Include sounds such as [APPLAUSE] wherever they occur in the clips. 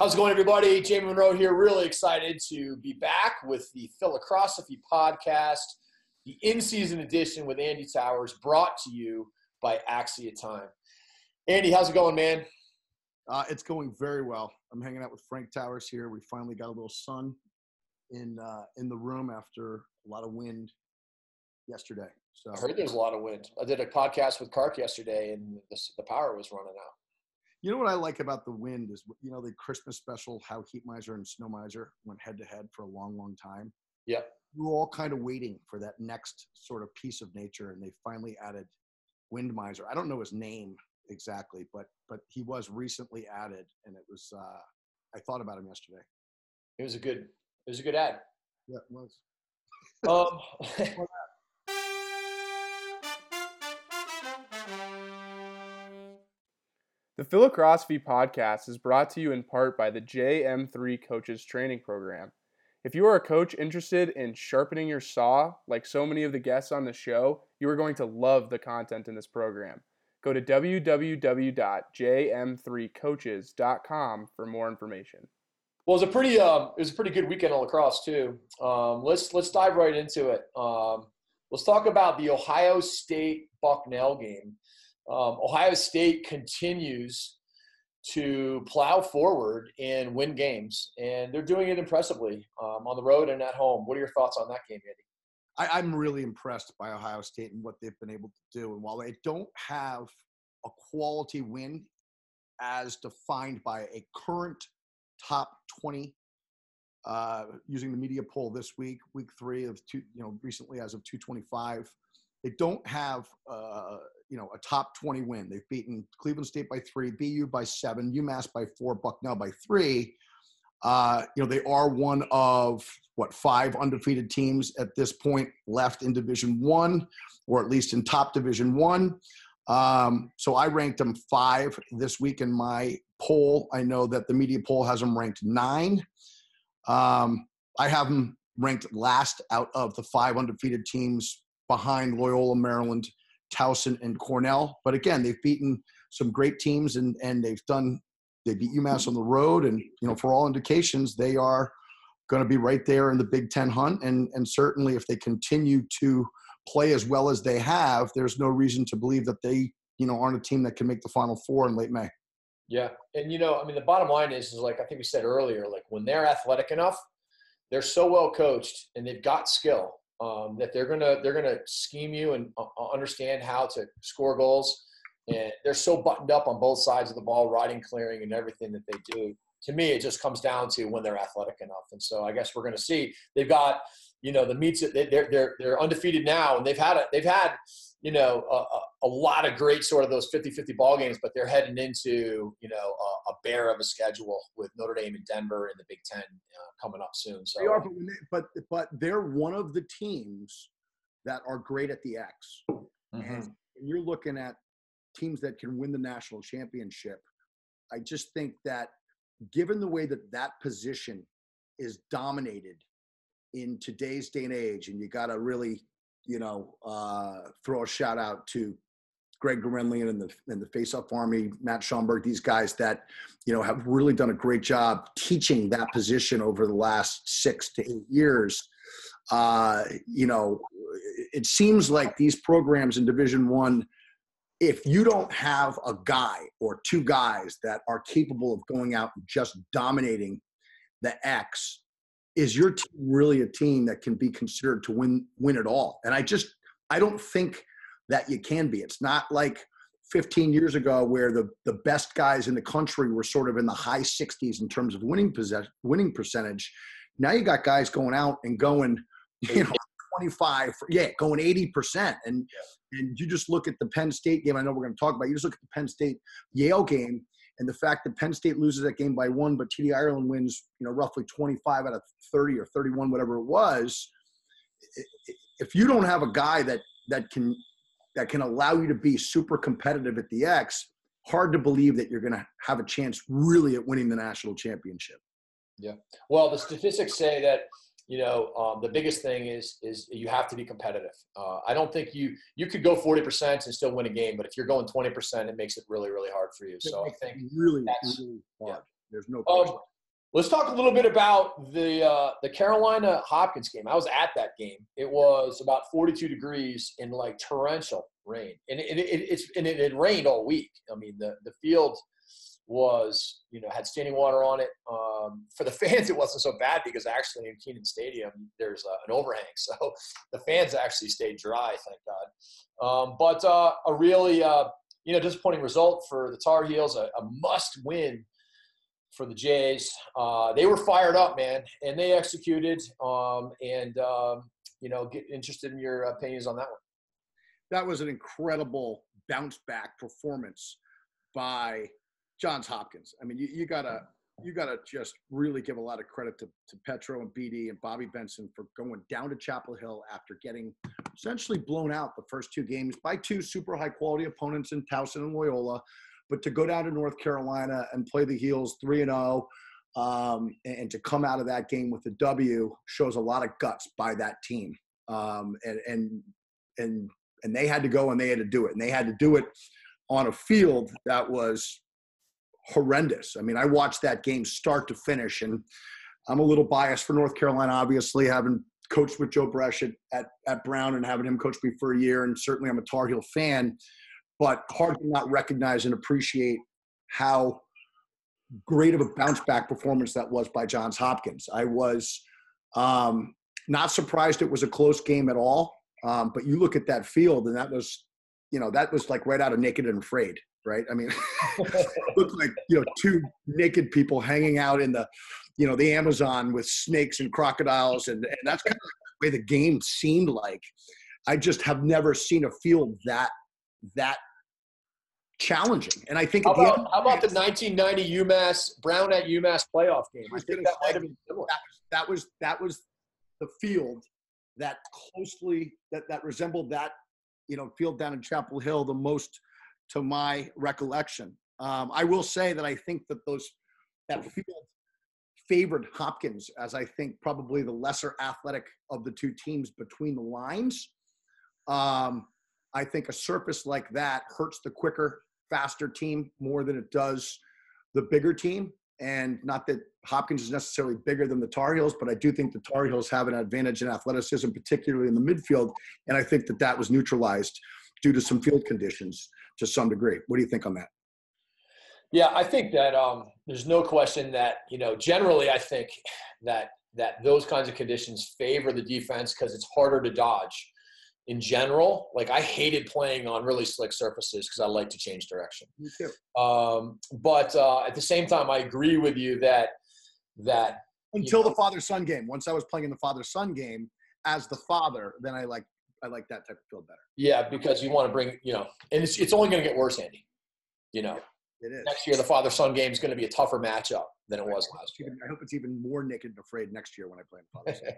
How's it going, everybody? Jamie Munro here. Really excited to be back with the Philocrosophy podcast, the in-season edition with Andy Towers, brought to you by Axia Time. Andy, how's it going, man? Uh, it's going very well. I'm hanging out with Frank Towers here. We finally got a little sun in uh, in the room after a lot of wind yesterday. So I heard there's a lot of wind. I did a podcast with Kark yesterday, and the, the power was running out. You know what I like about the wind is, you know, the Christmas special, how Heat Miser and Snow Miser went head to head for a long, long time. Yeah, We were all kind of waiting for that next sort of piece of nature, and they finally added Wind Miser. I don't know his name exactly, but but he was recently added, and it was. Uh, I thought about him yesterday. It was a good. It was a good ad. Yeah, it was. Um, [LAUGHS] The Philocrosophy podcast is brought to you in part by the JM3 Coaches Training Program. If you are a coach interested in sharpening your saw, like so many of the guests on the show, you are going to love the content in this program. Go to www.jm3coaches.com for more information. Well, it was a pretty uh, it was a pretty good weekend on lacrosse too. Um, let's let's dive right into it. Um, let's talk about the Ohio State Bucknell game. Um, Ohio State continues to plow forward and win games, and they're doing it impressively um, on the road and at home. What are your thoughts on that game, Andy? I, I'm really impressed by Ohio State and what they've been able to do. And while they don't have a quality win as defined by a current top 20 uh, using the media poll this week, week three of two, you know, recently as of 225. They don't have, uh, you know, a top 20 win. They've beaten Cleveland State by three, BU by seven, UMass by four, Bucknell by three. Uh, you know, they are one of what five undefeated teams at this point left in Division One, or at least in top Division One. Um, so I ranked them five this week in my poll. I know that the media poll has them ranked nine. Um, I have them ranked last out of the five undefeated teams behind Loyola, Maryland, Towson, and Cornell. But again, they've beaten some great teams and and they've done they beat UMass on the road, and you know for all indications they are going to be right there in the Big Ten hunt. And and certainly if they continue to play as well as they have, there's no reason to believe that they you know aren't a team that can make the Final Four in late May. Yeah, and you know, I mean, the bottom line is, is like I think we said earlier, like when they're athletic enough, they're so well coached and they've got skill um, that they're gonna they're gonna scheme you and uh, understand how to score goals. And they're so buttoned up on both sides of the ball, riding, clearing, and everything that they do. To me, it just comes down to when they're athletic enough. And so I guess we're going to see. They've got, you know, the meets. They're they're they're undefeated now, and they've had a, they've had, you know, a, a lot of great sort of those 50-50 ball games. But they're heading into, you know, a, a bear of a schedule with Notre Dame and Denver in the Big Ten uh, coming up soon. So They are, but, they, but but they're one of the teams that are great at the X. Mhm. And you're looking at teams that can win the national championship, I just think that given the way that that position is dominated in today's day and age, and you got to really, you know, uh, throw a shout out to Greg Gurenlian and the and the Face Off Army, Matt Schomburg, these guys that you know have really done a great job teaching that position over the last six to eight years. Uh, you know, it seems like these programs in Division One, if you don't have a guy or two guys that are capable of going out and just dominating the X, is your team really a team that can be considered to win win it all? And I just I don't think that you can be. It's not like 15 years ago where the the best guys in the country were sort of in the high 60s in terms of winning possess, winning percentage. Now you got guys going out and going, you know, 25, yeah, going 80%. And and you just look at the Penn State game. I know we're going to talk about. You just look at the Penn State Yale game, And the fact that Penn State loses that game by one, but TD Ierlan wins, you know, roughly 25 out of 30 or 31, whatever it was. If you don't have a guy that that can that can allow you to be super competitive at the X, hard to believe that you're going to have a chance really at winning the national championship. Yeah. Well, the statistics say that you know um, the biggest thing is is you have to be competitive. Uh, I don't think you you could go forty percent and still win a game, but if you're going twenty percent, it makes it really really hard for you. So I think really really hard. Yeah. There's no. Um, let's talk a little bit about the uh, the Carolina Hopkins game. I was at that game. It was about 42 degrees in like torrential rain, and it, it, it's and it, it rained all week. I mean, the the field was you know had standing water on it. Um, for the [LAUGHS] fans, it wasn't so bad because actually in Kenan Stadium there's uh, an overhang, [LAUGHS] so the fans actually stayed dry, thank God. Um, but uh, a really uh, you know disappointing result for the Tar Heels, a, a must win for the Jays. Uh, they were fired up, man, and they executed. Um, and um, you know, get interested in your opinions on that one. That was an incredible bounce back performance by Johns Hopkins. I mean, you, you gotta you gotta just really give a lot of credit to, to Petro and BD and Bobby Benson for going down to Chapel Hill after getting essentially blown out the first two games by two super high quality opponents in Towson and Loyola, but to go down to North Carolina and play the Heels three and zero. Oh, um, and, to come out of that game with a W shows a lot of guts by that team. Um, and, and, and, and they had to go and they had to do it. And they had to do it on a field that was horrendous. I mean, I watched that game start to finish, and I'm a little biased for North Carolina, obviously, having coached with Joe Breschi at, at, at Brown and having him coach me for a year. And certainly I'm a Tar Heel fan, but hard to not recognize and appreciate how great of a bounce back performance that was by Johns Hopkins. I was um, not surprised it was a close game at all. Um, but you look at that field, and that was, you know, that was like right out of Naked and Afraid right? I mean, [LAUGHS] looked like [LAUGHS] you know two naked people hanging out in the, you know, the Amazon with snakes and crocodiles, and, and that's kind of the way the game seemed like. I just have never seen a field that that challenging. And I think how about, how about the 1990 UMass Brown at UMass playoff game? I, I think that might have been similar. That, that was that was the field that closely that that resembled that you know field down in Chapel Hill the most to my recollection. Um, I will say that I think that those that field favored Hopkins as I think probably the lesser athletic of the two teams between the lines. Um, I think a surface like that hurts the quicker, faster team more than it does the bigger team. And not that Hopkins is necessarily bigger than the Tar Heels, but I do think the Tar Heels have an advantage in athleticism, particularly in the midfield. And I think that that was neutralized due to some field conditions to some degree. What do you think on that? Yeah, I think that um, there's no question that you know generally I think that that those kinds of conditions favor the defense because it's harder to dodge. In general, like I hated playing on really slick surfaces because I like to change direction. Me too. Um, but uh, at the same time, I agree with you that that until you know, the father son game. Once I was playing in the father son game as the father, then I like I like that type of field better. Yeah, because you want to bring, you know, and it's, it's only going to get worse, Andy. You know, it is. Next year, the father son game is going to be a tougher matchup than it was last year. I hope it's even more naked and afraid next year when I play in [LAUGHS] father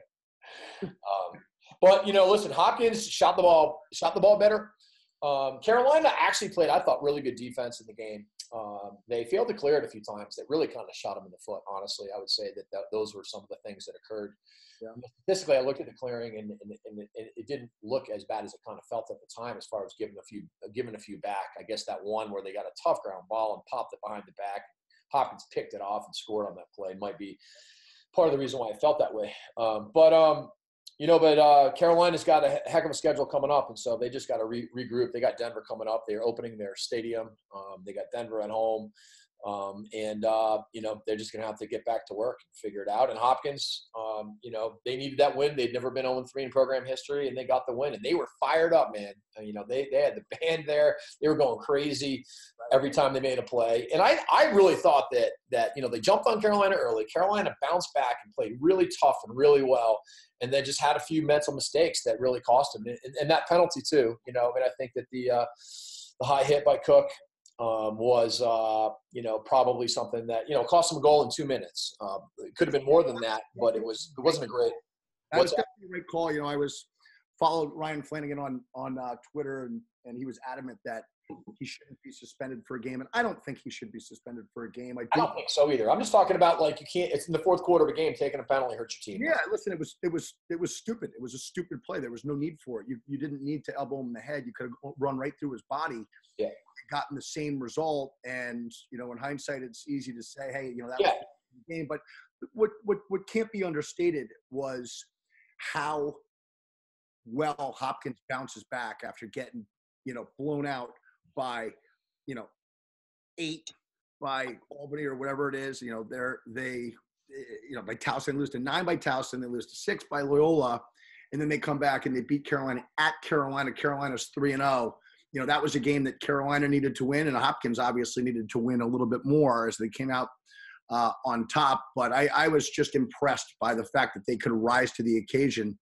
Son. um, but you know, listen, Hopkins shot the ball, shot the ball better. Um, Carolina actually played, I thought, really good defense in the game. Um, they failed to clear it a few times. That really kind of shot them in the foot. Honestly, I would say that, that those were some of the things that occurred. Yeah. Statistically, I looked at the clearing, and, and, and, it, it, didn't look as bad as it kind of felt at the time, as far as giving a few giving a few back. I guess that one where they got a tough ground ball and popped it behind the back, Hopkins picked it off and scored on that play might be part of the reason why I felt that way. Um, but um, you know, but uh, Carolina's got a heck of a schedule coming up, and so they just got to re- regroup. They got Denver coming up. They're opening their stadium. Um, they got Denver at home. Um, and uh, you know they're just going to have to get back to work and figure it out. And Hopkins, um, you know, they needed that win. They'd never been 0 3 in program history, and they got the win. And they were fired up, man. You know, they they had the band there. They were going crazy every time they made a play. And I I really thought that that you know they jumped on Carolina early. Carolina bounced back and played really tough and really well, and then just had a few mental mistakes that really cost them. And, and that penalty too. You know, I mean, I think that the uh, the high hit by Cook um, was, uh, you know, probably something that you know cost him a goal in two minutes. Um, it could have been more than that, but it was it wasn't a great. That was definitely a great call. You know, I was followed Ryan Flanagan on on uh, Twitter, and and he was adamant that he shouldn't be suspended for a game, and I don't think he should be suspended for a game. I I do. don't think so either. I'm just talking about like you can't. It's in the fourth quarter of a game. Taking a penalty hurts your team. Yeah, listen, it was it was it was stupid. It was a stupid play. There was no need for it. You you didn't need to elbow him in the head. You could have run right through his body. Yeah. Gotten the same result, and you know, in hindsight, it's easy to say, hey, you know, that Yeah. was the game. But what what what can't be understated was how well Hopkins bounces back after getting you know blown out by you know eight by Albany or whatever it is. You know, they're they eh, you know by Towson they lose to nine by Towson, they lose to six by Loyola, and then they come back and they beat Carolina at Carolina. Carolina's three and zero. You know that was a game that Carolina needed to win, and Hopkins obviously needed to win a little bit more as they came out uh, on top. But I, I was just impressed by the fact that they could rise to the occasion.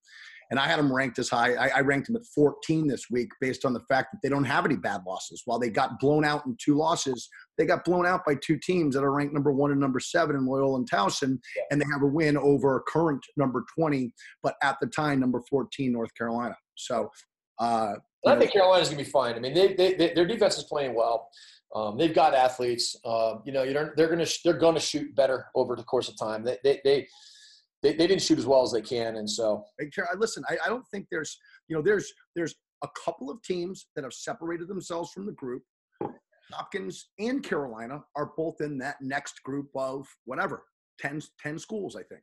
And I had them ranked as high. I, I ranked them at 14 this week based on the fact that they don't have any bad losses. While they got blown out in two losses, they got blown out by two teams that are ranked number one and number seven in Loyola and Towson, and they have a win over current number 20, but at the time number 14 North Carolina. So, uh, I think Carolina's going to be fine. I mean, they, they, they, their defense is playing well. Um, they've got athletes. Um, you know, you they're going to they're going to shoot better over the course of time. They they, they they they didn't shoot as well as they can, and so Listen, I, I don't think there's, you know, there's there's a couple of teams that have separated themselves from the group. Hopkins and Carolina are both in that next group of whatever 10, 10 schools, I think.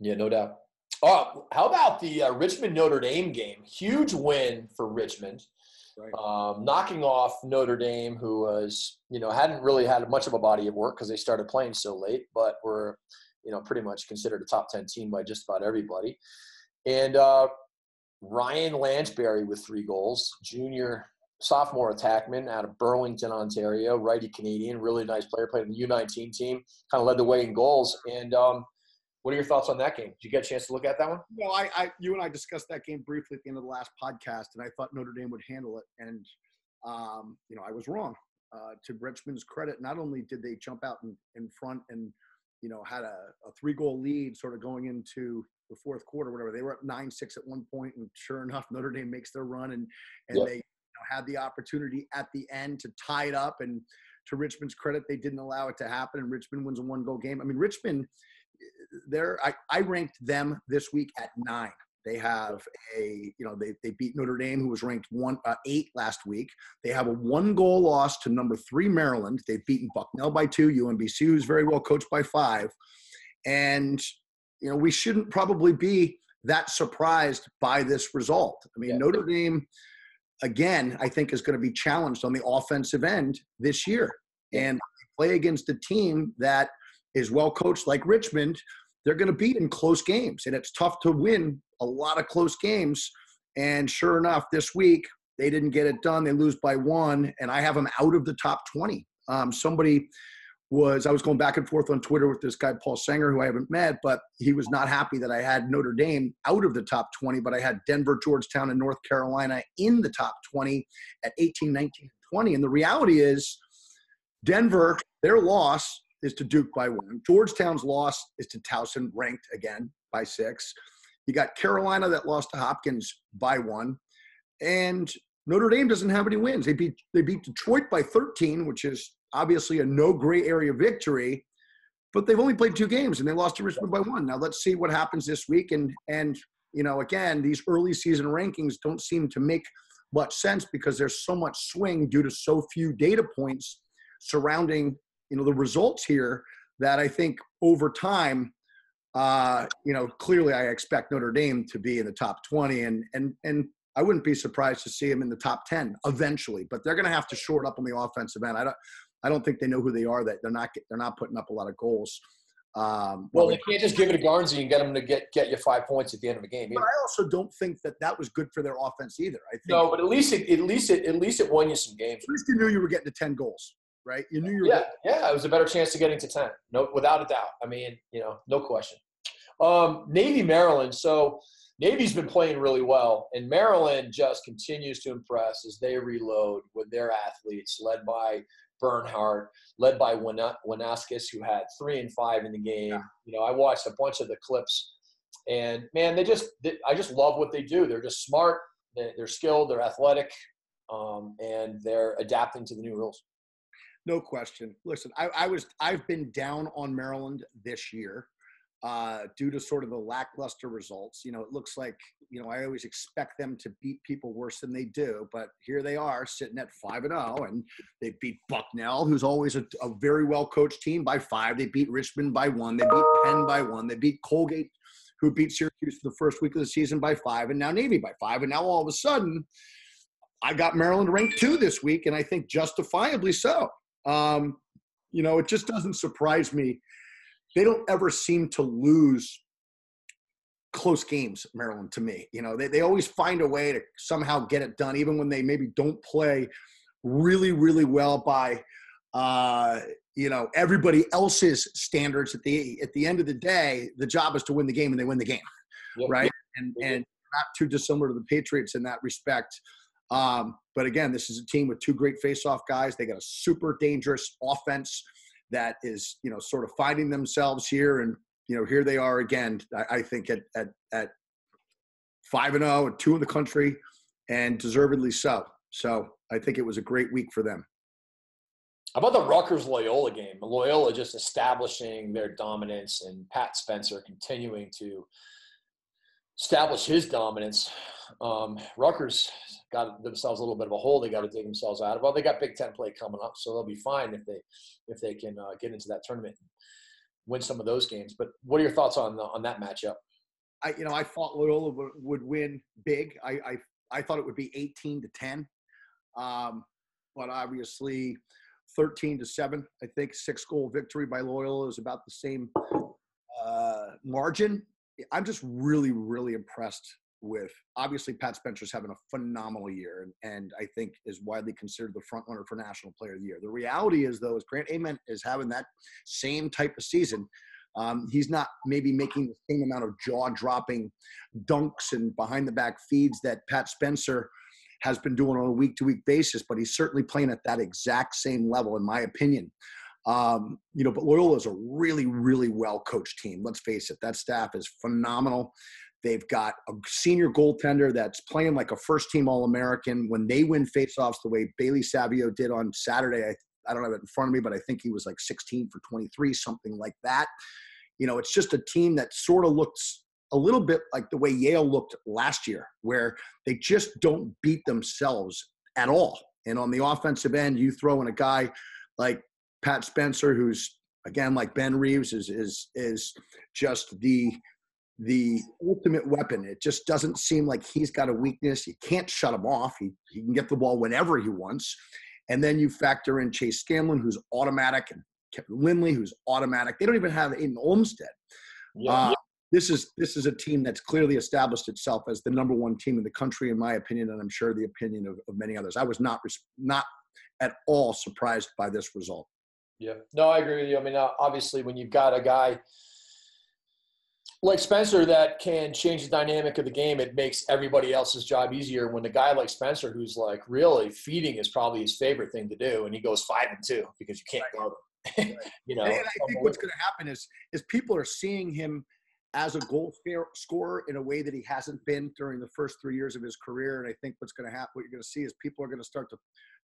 yeah, no doubt. Oh, how about the uh, Richmond Notre Dame game? Huge win for Richmond. Right. um, knocking off Notre Dame, who was, you know, hadn't really had much of a body of work because they started playing so late, but were, you know, pretty much considered a top 10 team by just about everybody. And uh, Ryan Lanchbury with three goals, junior, sophomore attackman out of Burlington, Ontario, righty Canadian, really nice player, played in the U19 team, kind of led the way in goals. And um, what are your thoughts on that game? Did you get a chance to look at that one? No, I, I, you and I discussed that game briefly at the end of the last podcast, and I thought Notre Dame would handle it, and um, you know I was wrong. Uh, to Richmond's credit, not only did they jump out in, in front and you know had a, a three goal lead, sort of going into the fourth quarter, whatever. They were up nine six at one point, and sure enough, [LAUGHS] Notre Dame makes their run, and and Yep. they you know, had the opportunity at the end to tie it up. And to Richmond's credit, they didn't allow it to happen, and Richmond wins a one goal game. I mean, Richmond eh, they're I, I ranked them this week at nine. They have a you know they they beat Notre Dame who was ranked one uh, eight last week. They have a one goal loss to number three Maryland. They've beaten Bucknell by two. UMBC who's very well coached by five, and you know we shouldn't probably be that surprised by this result. I mean Yeah. Notre Dame again I think is going to be challenged on the offensive end this year, and play against a team that is well coached like Richmond, they're going to beat in close games. And it's tough to win a lot of close games. And sure enough, this week, they didn't get it done. They lose by one, and I have them out of the top 20. Um, somebody was, I was going back and forth on Twitter with this guy, Paul Sanger, who I haven't met, but he was not happy that I had Notre Dame out of the top 20, but I had Denver, Georgetown, and North Carolina in the top 20 at 18, 19, 20. And the reality is, Denver, their loss is to Duke by one. Georgetown's loss is to Towson, ranked again by six. You got Carolina that lost to Hopkins by one, and Notre Dame doesn't have any wins. They beat they beat Detroit by 13, which is obviously a no gray area victory, but they've only played two games and they lost to Richmond by one. Now let's see what happens this week. And and you know again these early season rankings don't seem to make much sense because there's so much swing due to so few data points surrounding you know the results here that I think over time, uh, you know, clearly I expect Notre Dame to be in the top 20, and and and I wouldn't be surprised to see them in the top 10 eventually. But they're going to have to short up on the offensive end. I don't I don't think they know who they are. That they're not they're not putting up a lot of goals. Um, Well, they can't just give it to Garnsey and get them to get get you five points at the end of a game. but. I also don't think that that was good for their offense either. I think No, but at least it, at least it, at least it won you some games. at least you knew you were getting to 10 goals, right? You knew you were Yeah, yeah, it was a better chance to getting to ten. No, without a doubt. I mean, you know, no question. Um, Navy, Maryland. So Navy's been playing really well, and Maryland just continues to impress as they reload with their athletes, led by Bernhardt, led by Wisnauskas, who had three and five in the game. Yeah. You know, I watched a bunch of the clips, and man, they just they, I just love what they do. They're just smart, they're skilled, they're athletic, um, and they're adapting to the new rules. No question. Listen, I, I was I've been down on Maryland this year uh, due to sort of the lackluster results. You know, it looks like, you know, I always expect them to beat people worse than they do, but here they are sitting at 5 and 0, and they beat Bucknell, who's always a, a very well coached team, by five. They beat Richmond by one. They beat Penn by one. They beat Colgate, who beat Syracuse for the first week of the season by five, and now Navy by five. And now all of a sudden, I got Maryland ranked two this week, and I think justifiably so. Um, you know, it just doesn't surprise me they don't ever seem to lose close games, Maryland, to me. You know, they, they always find a way to somehow get it done, even when they maybe don't play really, really well by uh, you know, everybody else's standards at the at the end of the day, the job is to win the game and they win the game. Yep. Right. And and not too dissimilar to the Patriots in that respect. Um, but again, this is a team with two great face-off guys. They got a super dangerous offense that is you know sort of finding themselves here and you know here they are again i, I think at at at five and zero oh two in the country and deservedly so so i think it was a great week for them how about the Rutgers Loyola game? Loyola just establishing their dominance and Pat Spencer continuing to establish his dominance. Um, Rutgers got themselves a little bit of a hole they got to dig themselves out of. Well, they got Big Ten play coming up, so they'll be fine if they if they can uh, get into that tournament, and win some of those games. But what are your thoughts on on that matchup? I you know I thought Loyola would, would win big. I, I I thought it would be 18 to 10, um, but obviously 13 to seven. I think six goal victory by Loyola is about the same uh, margin. I'm just really really impressed with obviously Pat Spencer's having a phenomenal year and, and I think is widely considered the front runner for National Player of the Year. The reality is though, is Grant Ament is having that same type of season. Um, he's not maybe making the same amount of jaw dropping dunks and behind the back feeds that Pat Spencer has been doing on a week to week basis, but he's certainly playing at that exact same level, in my opinion. Um, you know, but Loyola is a really, really well coached team. Let's face it, that staff is phenomenal. They've got a senior goaltender that's playing like a first team All American. When they win faceoffs the way Bailey Savio did on Saturday, I, I don't have it in front of me, but I think he was like 16 for 23, something like that. You know, it's just a team that sort of looks a little bit like the way Yale looked last year, where they just don't beat themselves at all. And on the offensive end, you throw in a guy like Pat Spencer, who's again like Ben Reeves, is is is just the the ultimate weapon. It just doesn't seem like he's got a weakness. You can't shut him off. He, he can get the ball whenever he wants. And then you factor in Chase Scanlon, who's automatic, and Kevin Lindley, who's automatic. They don't even have Aiden Olmstead. Yeah. Uh, this is this is a team that's clearly established itself as the number one team in the country, in my opinion, and I'm sure the opinion of, of many others. I was not not at all surprised by this result. Yeah, no, I agree with you. I mean, uh, obviously, when you've got a guy like Spencer that can change the dynamic of the game. It makes everybody else's job easier when the guy like Spencer, who's like really feeding is probably his favorite thing to do, and he goes five and two because you can't right. him. [LAUGHS] you know, and, I think what's going to happen is is people are seeing him as a goal scorer in a way that he hasn't been during the first three years of his career. And I think what's going to happen, what you're going to see is people are going to start to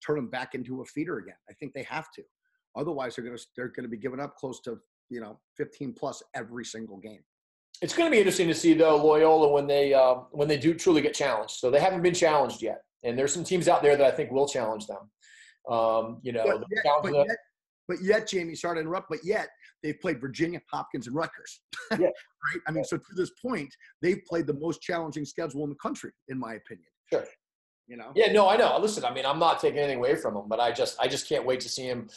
turn him back into a feeder again. I think they have to. Otherwise, they're going to they're going to be giving up close to you know 15 plus every single game. It's going to be interesting to see though Loyola when they uh, when they do truly get challenged. So they haven't been challenged yet, and there's some teams out there that I think will challenge them. Um, you know, but yet, but, yet, but yet, Jamie, sorry to interrupt, but yet they've played Virginia, Hopkins, and Rutgers. [LAUGHS] Yeah. right? I mean, so to this point, they've played the most challenging schedule in the country, in my opinion. Sure. You know. Yeah. No, I know. Listen, I mean, I'm not taking anything away from him, but I just I just can't wait to see him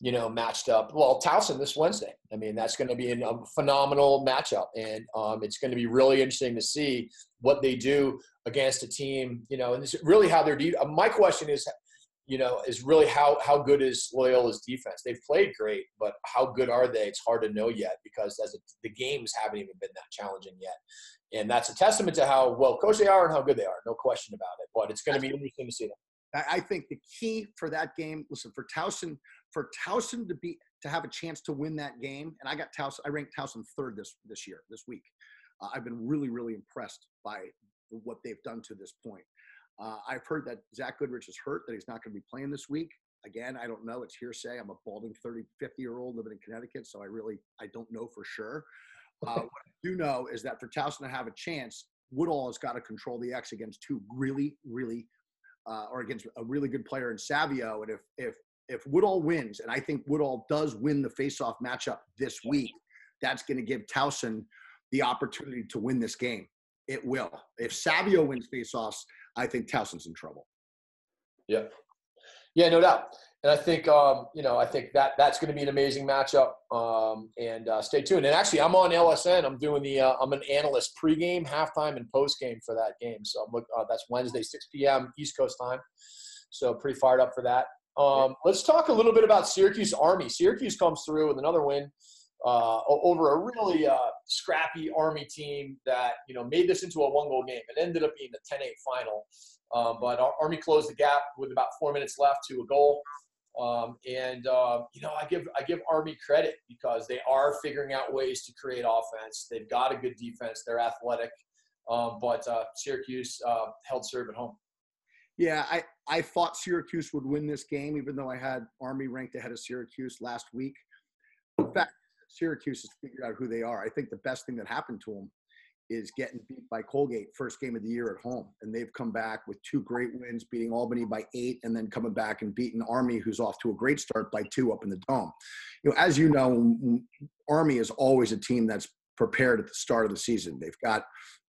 you know, matched up. Well, Towson this Wednesday. I mean, that's going to be a phenomenal matchup, and um, it's going to be really interesting to see what they do against a team. You know, and this really how they're. De- uh, my question is, you know, is really how how good is Loyola's defense? They've played great, but how good are they? It's hard to know yet because as a, the games haven't even been that challenging yet, and that's a testament to how well coached they are and how good they are. No question about it. But it's going to be interesting to see them. I think the key for that game, listen, for Towson, for Towson to be to have a chance to win that game, and I got Towson, I ranked Towson third this this year, this week. Uh, I've been really, really impressed by what they've done to this point. Uh, I've heard that Zach Goodrich is hurt, that he's not going to be playing this week. Again, I don't know. It's hearsay. I'm a balding 30, 50 year old living in Connecticut, so I really I don't know for sure. Uh, what I do know is that for Towson to have a chance, Woodall has got to control the X against two really, really, uh, or against a really good player in Savio. And if if if Woodall wins, and I think Woodall does win the faceoff matchup this week, that's going to give Towson the opportunity to win this game. It will. If Savio wins faceoffs, I think Towson's in trouble. Yeah. Yeah, no doubt. And I think um, you know, I think that that's going to be an amazing matchup. Um, and uh, stay tuned. And actually, I'm on LSN. I'm doing the. Uh, I'm an analyst pregame, halftime, and postgame for that game. So I'm look, uh, that's Wednesday, 6 p.m. East Coast time. So pretty fired up for that. Um, let's talk a little bit about Syracuse Army. Syracuse comes through with another win uh, over a really uh, scrappy Army team that you know made this into a one-goal game. It ended up being a 10-8 final, um, but Army closed the gap with about four minutes left to a goal. Um, and uh, you know, I give I give Army credit because they are figuring out ways to create offense. They've got a good defense. They're athletic, um, but uh, Syracuse uh, held serve at home. Yeah, I, I thought Syracuse would win this game, even though I had Army ranked ahead of Syracuse last week. In fact, Syracuse has figured out who they are. I think the best thing that happened to them is getting beat by Colgate first game of the year at home, and they've come back with two great wins, beating Albany by eight, and then coming back and beating Army, who's off to a great start by two up in the dome. You know, as you know, Army is always a team that's prepared at the start of the season. They've got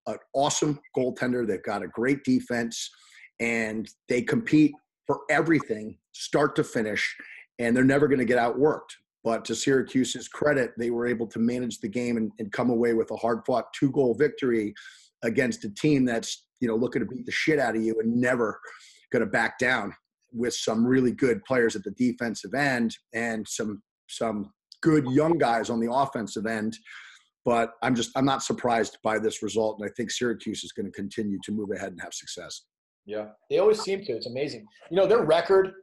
an awesome goaltender, they've got a great defense, and they compete for everything, start to finish, and they're never going to get outworked. But to Syracuse's credit, they were able to manage the game and, and come away with a hard fought two goal victory against a team that's, you know, looking to beat the shit out of you and never going to back down with some really good players at the defensive end and some some good young guys on the offensive end. But I'm just I'm not surprised by this result, and I think Syracuse is going to continue to move ahead and have success. Yeah, they always seem to. It's amazing. You know, their record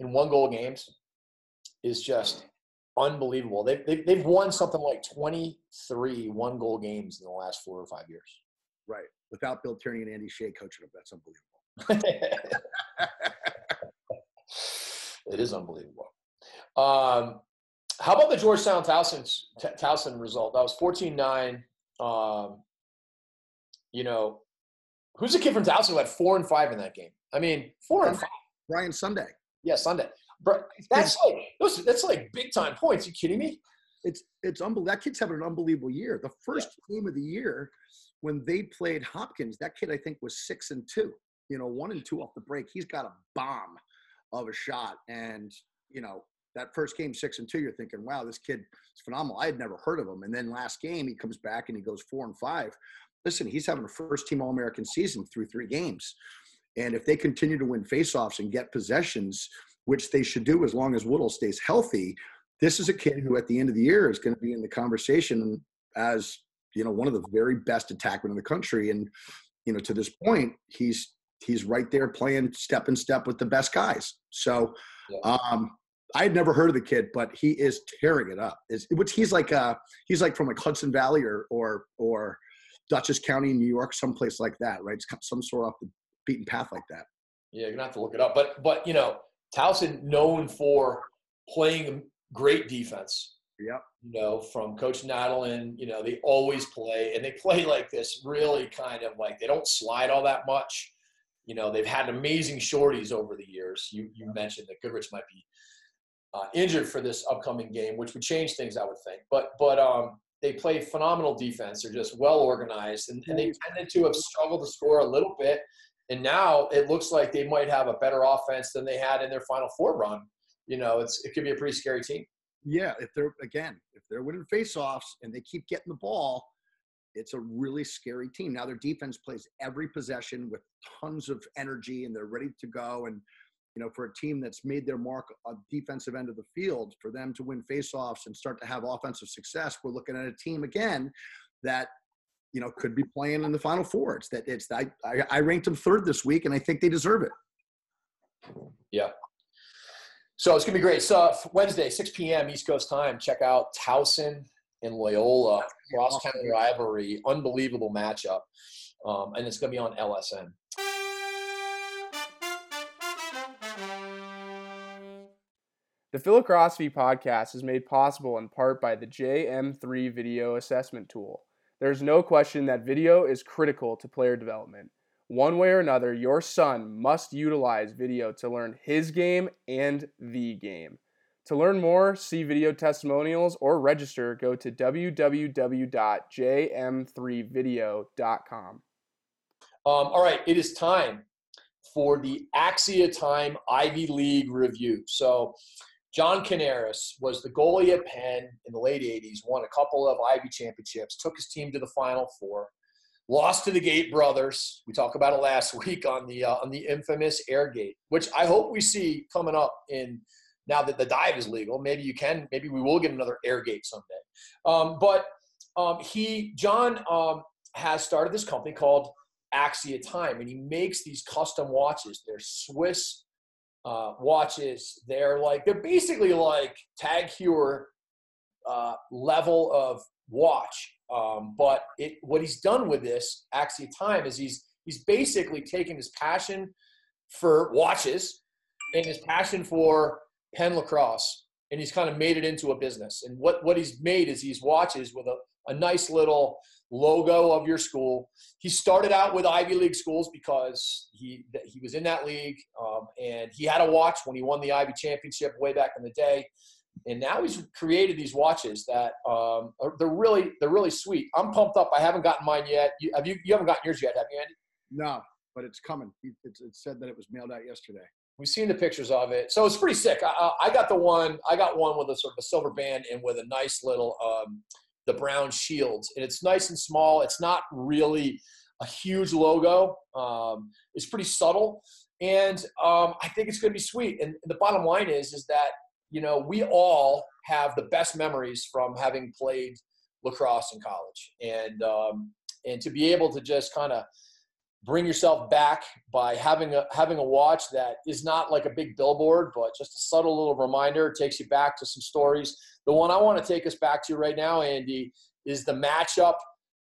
in one goal games is just unbelievable. They've, they've, they've won something like 23 one goal games in the last four or five years. Right. Without Bill Tierney and Andy Shay coaching them, that's unbelievable. [LAUGHS] it is unbelievable. Um, how about the Georgetown Towson, Towson result? That was 14 9. Um, you know, who's the kid from Towson who had four and five in that game? I mean, four and five. Ryan Sunday. Yeah, Sunday. But that's like listen, that's like big time points. Are You kidding me? It's it's unbelievable. That kid's having an unbelievable year. The first yeah. game of the year when they played Hopkins, that kid I think was six and two. You know, one and two off the break. He's got a bomb of a shot, and you know that first game six and two. You're thinking, wow, this kid is phenomenal. I had never heard of him, and then last game he comes back and he goes four and five. Listen, he's having a first team All American season through three games. And if they continue to win faceoffs and get possessions, which they should do as long as Woodall stays healthy. This is a kid who, at the end of the year, is going to be in the conversation as you know one of the very best attackmen in the country. And you know, to this point, he's he's right there playing step in step with the best guys. So, um, I had never heard of the kid, but he is tearing it up. Is which he's like uh he's like from like Hudson Valley or or or Dutchess County, New York, someplace like that, right? It's some sort of off the beaten path like that. Yeah, you're gonna have to look it up. But but you know, Towson known for playing great defense. Yep. You know, from Coach Nadelen, you know, they always play and they play like this really kind of like they don't slide all that much. You know, they've had amazing shorties over the years. You you mentioned that Goodrich might be uh, injured for this upcoming game, which would change things, I would think. But but um, they play phenomenal defense. They're just well organized, and, and they tended to have struggled to score a little bit and now it looks like they might have a better offense than they had in their Final Four run. You know, it's it could be a pretty scary team. Yeah, if they're again, if they're winning faceoffs and they keep getting the ball, it's a really scary team. Now their defense plays every possession with tons of energy and they're ready to go. And you know, for a team that's made their mark on defensive end of the field, for them to win faceoffs and start to have offensive success, we're looking at a team again that you know could be playing in the final four. It's that it's I I, I ranked them third this week, and I think they deserve it. Yeah. So it's gonna be great. So Wednesday, 6 p.m. East Coast time. Check out Towson and Loyola cross county rivalry, unbelievable matchup, um, and it's gonna be on LSN. The Philocrosophy podcast is made possible in part by the JM3 video assessment tool. There's no question that video is critical to player development. One way or another, your son must utilize video to learn his game and the game. To learn more, see video testimonials, or register, go to www.jm3video.com. Um, all right, it is time for the Axia Time Ivy League review. So, John Canaris was the goalie at Penn in the late 80s, won a couple of Ivy championships, took his team to the Final Four, lost to the Gait brothers. We talked about it last [LAUGHS] week on the uh, on the infamous Air Gait, which I hope we see coming up in now that the dive is legal. Maybe you can, maybe we will get another Air Gait someday. Um, but um, he, John, um, has started this company called Axia Time, and he makes these custom watches. They're Swiss uh, watches. They're like they're basically like Tag Heuer uh, level of watch. Um, but it, what he's done with this Axia Time is he's he's basically taken his passion for watches and his passion for Penn lacrosse, and he's kind of made it into a business. And what what he's made is these watches with a, a nice little logo of your school. He started out with Ivy League schools because he he was in that league, um, and he had a watch when he won the Ivy championship way back in the day. And now he's created these watches that um, are, they're really they're really sweet. I'm pumped up. I haven't gotten mine yet. You, have you? You haven't gotten yours yet, have you, Andy? No, but it's coming. It, it said that it was mailed out yesterday. We've seen the pictures of it, so it's pretty sick. I, I, got the one. I got one with a sort of a silver band and with a nice little um, the brown shields, and it's nice and small. It's not really a huge logo. Um, it's pretty subtle, and um, I think it's going to be sweet. And the bottom line is, is that you know we all have the best memories from having played lacrosse in college, and um, and to be able to just kind of bring yourself back by having a having a watch that is not like a big billboard, but just a subtle little reminder. It takes you back to some stories. The one I want to take us back to right now, Andy, is the matchup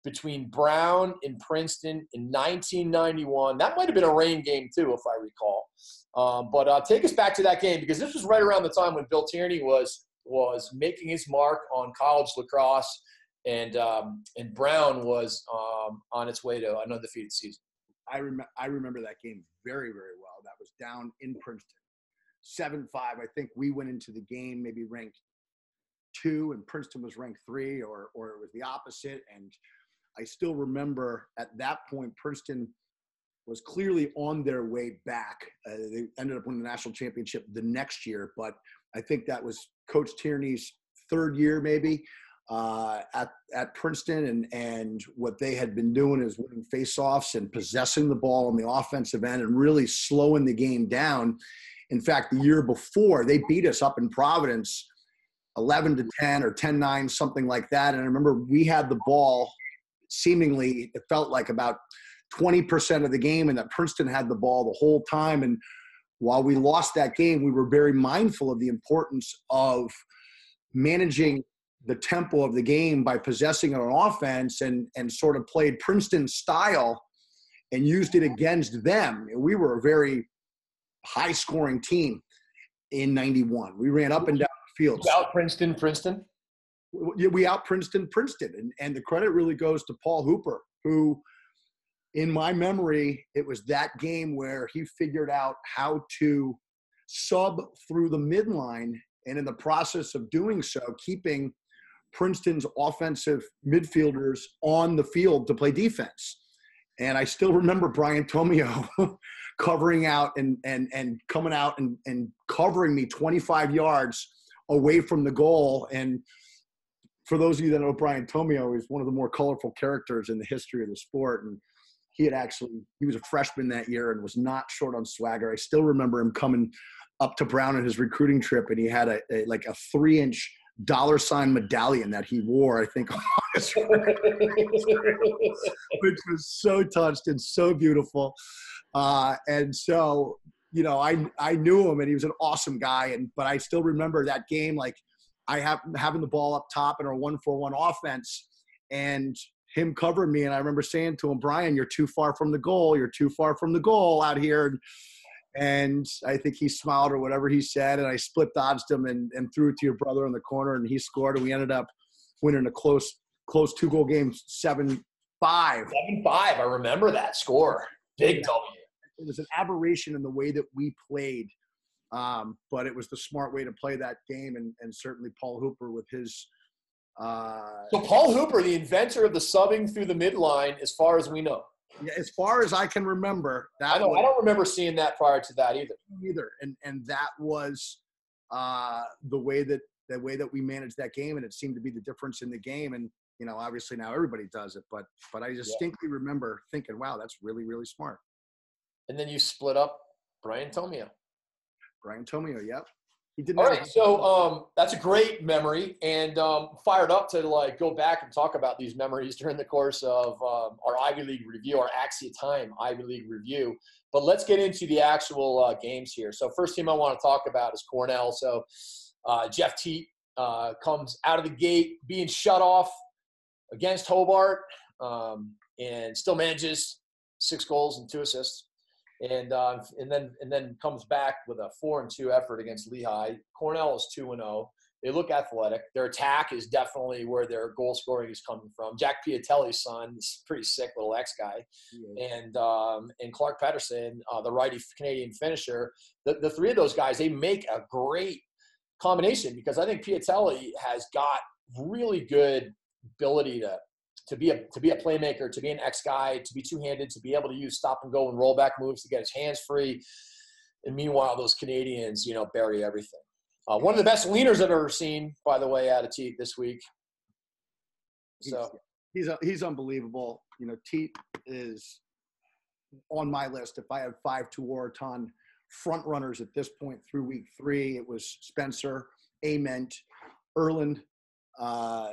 between Brown and Princeton in 1991. That might have been a rain game too, if I recall. Um, but uh, take us back to that game because this was right around the time when Bill Tierney was was making his mark on college lacrosse, and um, and Brown was um, on its way to an undefeated season. I, rem- I remember that game very, very well. That was down in Princeton. 7 5. I think we went into the game maybe ranked two, and Princeton was ranked three, or, or it was the opposite. And I still remember at that point, Princeton was clearly on their way back. Uh, they ended up winning the national championship the next year, but I think that was Coach Tierney's third year, maybe uh, at at Princeton, and and what they had been doing is winning faceoffs and possessing the ball on the offensive end and really slowing the game down. In fact, the year before they beat us up in Providence, eleven to ten or 10-9, something like that. And I remember we had the ball. Seemingly, it felt like about twenty percent of the game, and that Princeton had the ball the whole time. And while we lost that game, we were very mindful of the importance of managing the tempo of the game by possessing an offense and and sort of played Princeton style and used it against them. We were a very high scoring team in 91. We ran up and down the field. Out Princeton, Princeton? We out Princeton, Princeton. And, and the credit really goes to Paul Hooper, who, in my memory, it was that game where he figured out how to sub through the midline. And in the process of doing so, keeping – Princeton's offensive midfielders on the field to play defense. And I still remember Brian Tomio [LAUGHS] covering out and, and, and coming out and, and covering me 25 yards away from the goal. And for those of you that know Brian Tomio, he's one of the more colorful characters in the history of the sport. And he had actually he was a freshman that year and was not short on swagger. I still remember him coming up to Brown on his recruiting trip, and he had a, a like a three inch dollar sign medallion that he wore, I think, [LAUGHS] which was so touched and so beautiful. Uh, and so, you know, I I knew him, and he was an awesome guy. And but I still remember that game, like I have having the ball up top in our one four one offense, and him covering me. And I remember saying to him, Brian, you're too far from the goal. You're too far from the goal out here. And I think he smiled or whatever he said. And I split dodged him and, and threw it to your brother in the corner. And he scored. And we ended up winning a close, close two goal game, seven five. Seven five. I remember that score. Big W. It was an aberration in the way that we played. Um, but it was the smart way to play that game. And, and certainly Paul Hooper with his, uh, So Paul Hooper, the inventor of the subbing through the midline, as far as we know. Yeah, as far as I can remember, that I don't, was- I don't remember seeing that prior to that either. either. And and that was uh, the way that the way that we managed that game, and it seemed to be the difference in the game. And you know, obviously now everybody does it, but but I distinctly remember thinking, wow, that's really really smart. And then you split up Brian Tomio. Brian Tomio, yep, he did. All right, so um, that's a great memory, and um, fired up to like go back and talk about these memories during the course of um, our Ivy League review, our Axia Time Ivy League review. But let's get into the actual uh, games here. So first team I want to talk about is Cornell. So uh, Jeff Teat uh, comes out of the gate being shut off against Hobart, um, and still manages six goals and two assists and uh, and then and then comes back with a four and two effort against Lehigh. Cornell is two and zero. They look athletic. Their attack is definitely where their goal scoring is coming from. Jack Piatelli's son is pretty sick little ex guy, and um, and Clarke Patterson, uh, the righty Canadian finisher. The, the three of those guys they make a great combination because I think Piatelli has got really good ability to to be a to be a playmaker, to be an X guy, to be two handed, to be able to use stop and go and roll back moves to get his hands free. And meanwhile, those Canadians, you know, bury everything. Uh, one of the best leaners I've ever seen, by the way, out of Teat this week. So he's he's unbelievable. You know, Teat is on my list. If I have five Tewaaraton front runners at this point through week three, it was Spencer, Ament, Ierlan, uh,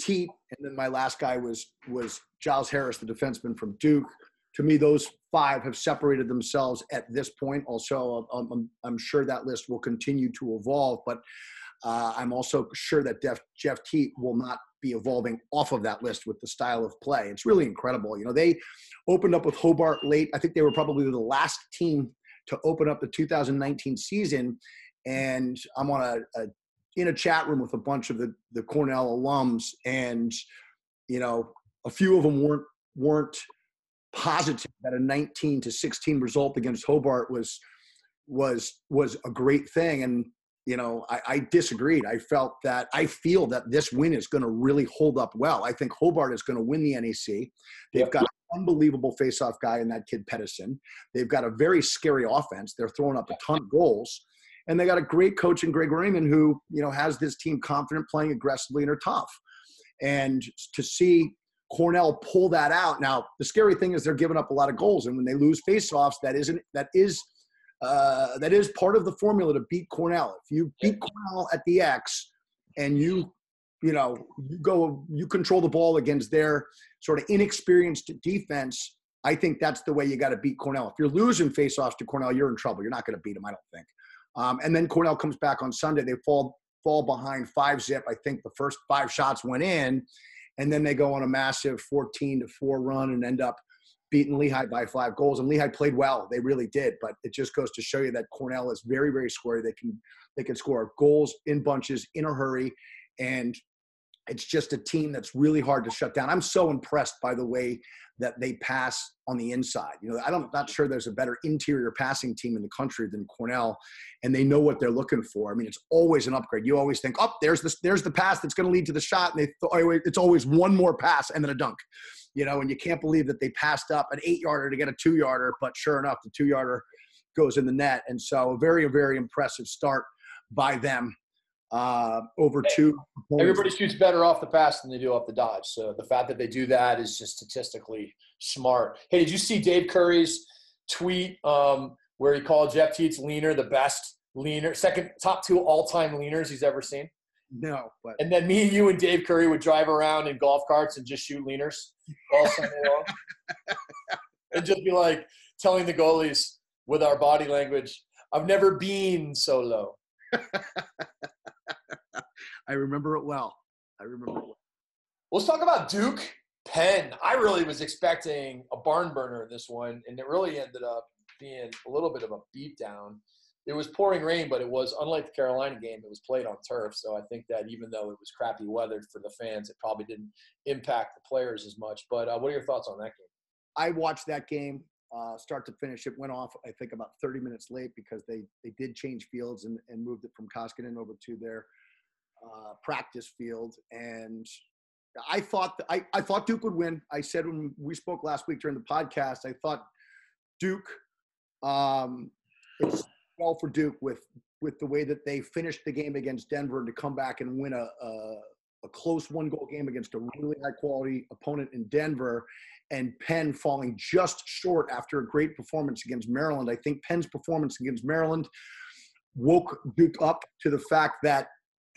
Teat, and then my last guy was was Giles Harris, the defenseman from Duke. To me, those five have separated themselves at this point. Also, I'm, I'm, I'm sure that list will continue to evolve, but uh, I'm also sure that Def, Jeff Teat will not be evolving off of that list with the style of play. It's really incredible. You know, they opened up with Hobart late. I think they were probably the last team to open up the 2019 season. And I'm on a, a in a chat room with a bunch of the, the Cornell alums, and you know, a few of them weren't weren't positive that a 19 to 16 result against Hobart was was was a great thing. And you know, I, I disagreed. I felt that I feel that this win is going to really hold up well. I think Hobart is going to win the NEC. They've Yep. got an unbelievable face-off guy in that kid Pedersen. They've got a very scary offense. They're throwing up a ton of goals, and they got a great coach in Greg Raymond who you know has this team confident, playing aggressively, and are tough. And to see Cornell pull that out. Now, the scary thing is they're giving up a lot of goals, and when they lose faceoffs, that isn't that is uh, that is part of the formula to beat Cornell. If you beat Cornell at the X, and you you know you go you control the ball against their sort of inexperienced defense. I think that's the way you got to beat Cornell. If you're losing faceoffs to Cornell, you're in trouble. You're not going to beat them, I don't think. Um, and then Cornell comes back on Sunday. They fall fall behind five zip. I think the first five shots went in, and then they go on a massive 14 to four run and end up beating Lehigh by five goals. And Lehigh played well; they really did. But it just goes to show you that Cornell is very, very square. They can they can score goals in bunches in a hurry, and it's just a team that's really hard to shut down. I'm so impressed by the way that they pass on the inside. You know, I don't not sure there's a better interior passing team in the country than Cornell, and they know what they're looking for. I mean, it's always an upgrade. You always think, oh, there's this, there's the pass that's going to lead to the shot, and they th- oh, it's always one more pass and then a dunk. You know, and you can't believe that they passed up an eight yarder to get a two yarder, but sure enough, the two yarder goes in the net, and so a very very impressive start by them. Uh, over two. Everybody shoots better off the pass than they do off the dodge. So the fact that they do that is just statistically smart. Hey, did you see Dave Curry's tweet um, where he called Jeff Teats leaner the best leaner, second top two all time leaners he's ever seen? No, but and then me, and you, and Dave Curry would drive around in golf carts and just shoot leaners all long, [LAUGHS] and just be like telling the goalies with our body language, "I've never been so low." [LAUGHS] I remember it well. I remember it well. Let's talk about Duke Penn. I really was expecting a barn burner in this one, and it really ended up being a little bit of a beatdown. It was pouring rain, but it was unlike the Carolina game. It was played on turf, so I think that even though it was crappy weather for the fans, it probably didn't impact the players as much. But uh, what are your thoughts on that game? I watched that game uh, start to finish. It went off, I think, about 30 minutes late because they they did change fields and, and moved it from Koskinen over to their uh, practice field. And I thought I, I thought Duke would win. I said when we spoke last week during the podcast, I thought Duke. Um, it's well for Duke with with the way that they finished the game against Denver to come back and win a, a, a close one goal game against a really high quality opponent in Denver, and Penn falling just short after a great performance against Maryland. I think Penn's performance against Maryland woke Duke up to the fact that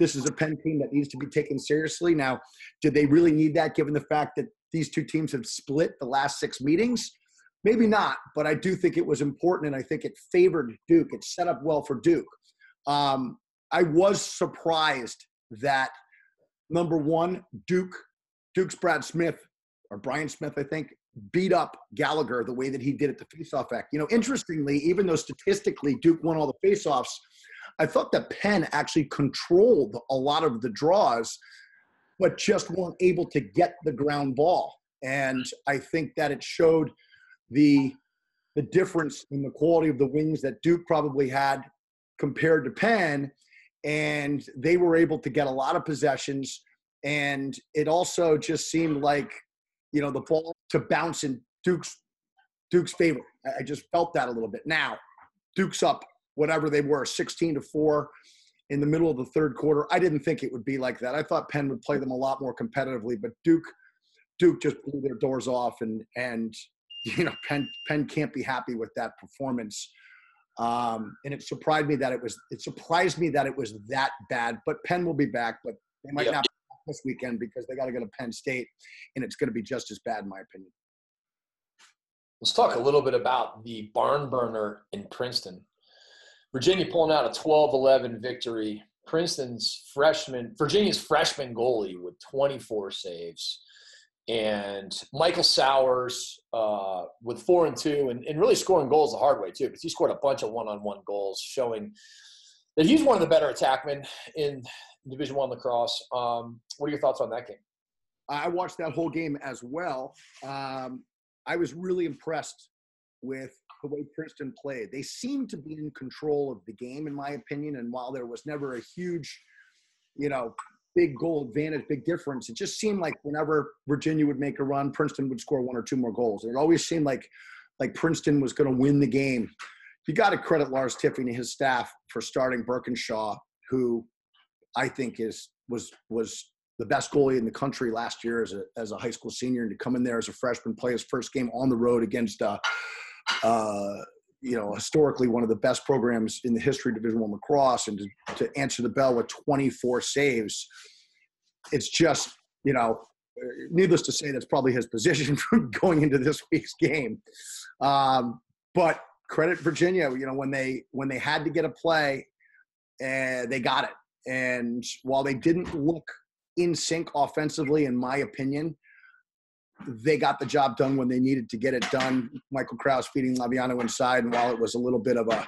this is a Penn team that needs to be taken seriously. Now, did they really need that given the fact that these two teams have split the last six meetings? Maybe not, but I do think it was important, and I think it favored Duke. It set up well for Duke. Um, I was surprised that number one, Duke, Duke's Brad Smith or Brian Smith, I think, beat up Gallagher the way that he did at the faceoff act. You know, interestingly, even though statistically Duke won all the faceoffs, I thought that Penn actually controlled a lot of the draws, but just weren't able to get the ground ball. And I think that it showed the the difference in the quality of the wings that Duke probably had compared to Penn. And they were able to get a lot of possessions. And it also just seemed like, you know, the ball to bounce in Duke's Duke's favor. I just felt that a little bit. Now, Duke's up whatever they were, 16 to 4 in the middle of the third quarter. I didn't think it would be like that. I thought Penn would play them a lot more competitively, but Duke Duke just blew their doors off and and you know Penn Penn can't be happy with that performance. Um, and it surprised me that it was it surprised me that it was that bad. But Penn will be back, but they might not this weekend because they got to go to Penn State, and it's going to be just as bad in my opinion. Let's talk a little bit about the barn burner in Princeton. Virginia pulling out a 12-11 victory. Princeton's freshman, Virginia's freshman goalie with 24 saves, and Michael Sowers uh, with four and two, and, and really scoring goals the hard way too, because he scored a bunch of one-on-one goals, showing that he's one of the better attackmen in Division One lacrosse. Um, what are your thoughts on that game? I watched that whole game as well. Um, I was really impressed with the way Princeton played. They seemed to be in control of the game, in my opinion. And while there was never a huge, you know, big goal advantage, big difference, it just seemed like whenever Virginia would make a run, Princeton would score one or two more goals. It always seemed like like Princeton was going to win the game. You got to credit Lars Tiffany and his staff for starting Birkinshaw, who I think is was was the best goalie in the country last year as a as a high school senior, and to come in there as a freshman, play his first game on the road against. Uh, uh, you know, historically one of the best programs in the history of Division One lacrosse, and to, to answer the bell with 24 saves, it's just you know, needless to say, that's probably his position [LAUGHS] going into this week's game. Um, but credit Virginia, you know, when they when they had to get a play, uh, they got it. And while they didn't look in sync offensively, in my opinion, they got the job done when they needed to get it done. Michael Kraus feeding Laviano inside, and while it was a little bit of a